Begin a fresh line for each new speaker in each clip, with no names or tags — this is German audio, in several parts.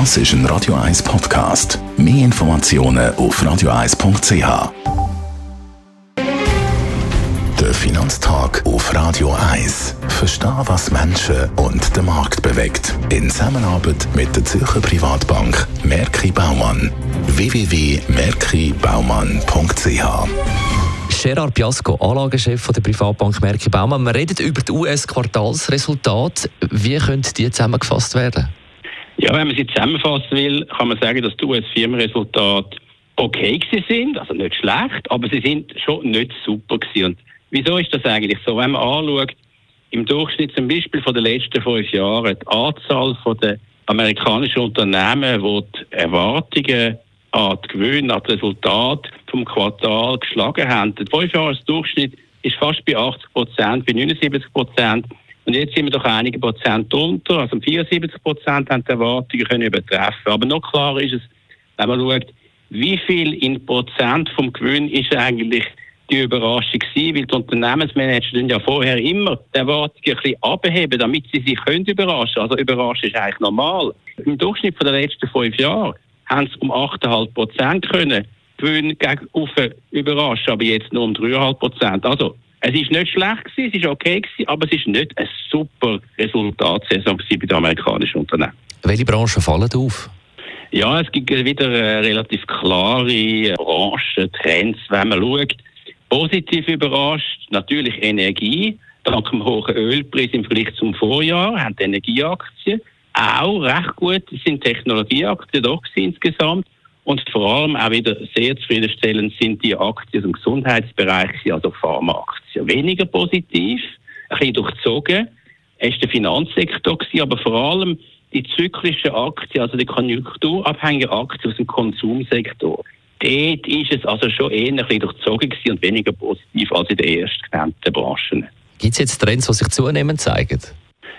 Das ist ein Radio 1 Podcast. Mehr Informationen auf radio1.ch. Der Finanztag auf Radio 1. Verstehen, was Menschen und den Markt bewegt. In Zusammenarbeit mit der Zürcher Privatbank Merki Baumann. www.merkibaumann.ch
Gerard Piasco, Anlagechef der Privatbank Merki Baumann. Wir reden über die US-Quartalsresultate. Wie können die zusammengefasst werden?
Ja, wenn man sie zusammenfassen will, kann man sagen, dass die US-Firmenresultate okay sind, also nicht schlecht, aber sie sind schon nicht super gewesen. Und wieso ist das eigentlich so? Wenn man anschaut, im Durchschnitt zum Beispiel von den letzten fünf Jahren, die Anzahl der amerikanischen Unternehmen, die die Erwartungen an die Gewinne, an das Resultat vom Quartal geschlagen haben. Der Fünfjahresdurchschnitt ist fast bei 80 Prozent, bei 79 Prozent. Und jetzt sind wir doch einige Prozent unter. Also 74 Prozent haben die Erwartungen können übertreffen. Aber noch klarer ist es, wenn man schaut, wie viel in Prozent vom Gewinn ist eigentlich die Überraschung gewesen, weil die Unternehmensmanager ja vorher immer die Erwartungen ein bisschen abheben, damit sie sich können überraschen. Also überraschen ist eigentlich normal. Im Durchschnitt von den letzten fünf Jahren haben sie um 8,5 Prozent können Gewinn gegenüber überraschen, aber jetzt nur um 3,5 Prozent. Also es ist nicht schlecht gewesen, es ist okay gewesen, aber es ist nicht eine super Resultatsaison bei den amerikanischen Unternehmen.
Welche Branchen fallen auf?
Ja, es gibt wieder relativ klare Branchentrends, wenn man schaut. Positiv überrascht natürlich Energie. Dank dem hohen Ölpreis im Vergleich zum Vorjahr haben die Energieaktien auch recht gut sind Technologieaktien doch insgesamt. Und vor allem auch wieder sehr zufriedenstellend sind die Aktien im Gesundheitsbereich, also Pharmaaktien. Weniger positiv, ein bisschen durchzogen. War der Finanzsektor, aber vor allem die zyklischen Aktien, also die konjunkturabhängigen Aktien aus dem Konsumsektor. Dort ist es also schon eher ein bisschen durchzogen und weniger positiv als in den erst genannten Branchen.
Gibt es jetzt Trends, die sich zunehmend zeigen?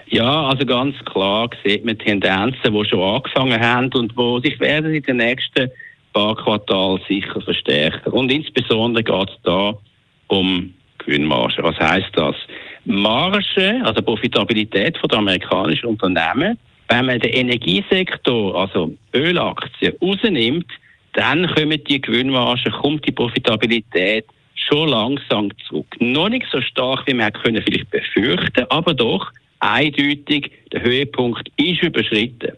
Ja, also ganz klar sieht man Tendenzen, die schon angefangen haben und die sich werden in den nächsten paar Quartalen sicher verstärken. Und insbesondere geht es da um Gewinnmarge. Was heißt das? Marge, also Profitabilität von der amerikanischen Unternehmen, wenn man den Energiesektor, also Ölaktien, rausnimmt, dann kommen die Gewinnmargen, kommt die Profitabilität schon langsam zurück. Noch nicht so stark, wie man vielleicht befürchten, aber doch eindeutig, der Höhepunkt ist überschritten.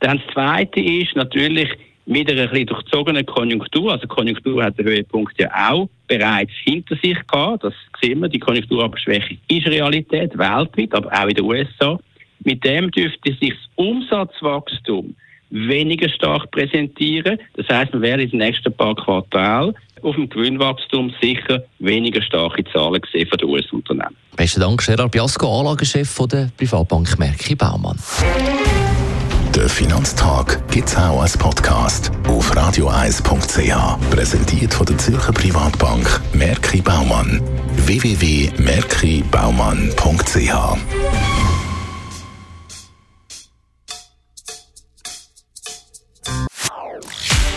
Dann das Zweite ist natürlich mit einer ein durchzogenen Konjunktur. Also die Konjunktur hat den Höhepunkt ja auch bereits hinter sich gehabt. Das sehen wir. Die Konjunkturabschwächung ist Realität weltweit, aber auch in den USA. Mit dem dürfte sich das Umsatzwachstum weniger stark präsentieren. Das heißt, wir werden in den nächsten paar Quartalen auf dem Gewinnwachstum sicher weniger starke Zahlen gesehen von den US-Unternehmen.
Besten Dank, Gerard Biasco, Anlagechef der Privatbank Merki Baumann.
Der Finanztag gibt es auch als Podcast auf radioeis.ch. Präsentiert von der Zürcher Privatbank Merki Baumann. www.merkibaumann.ch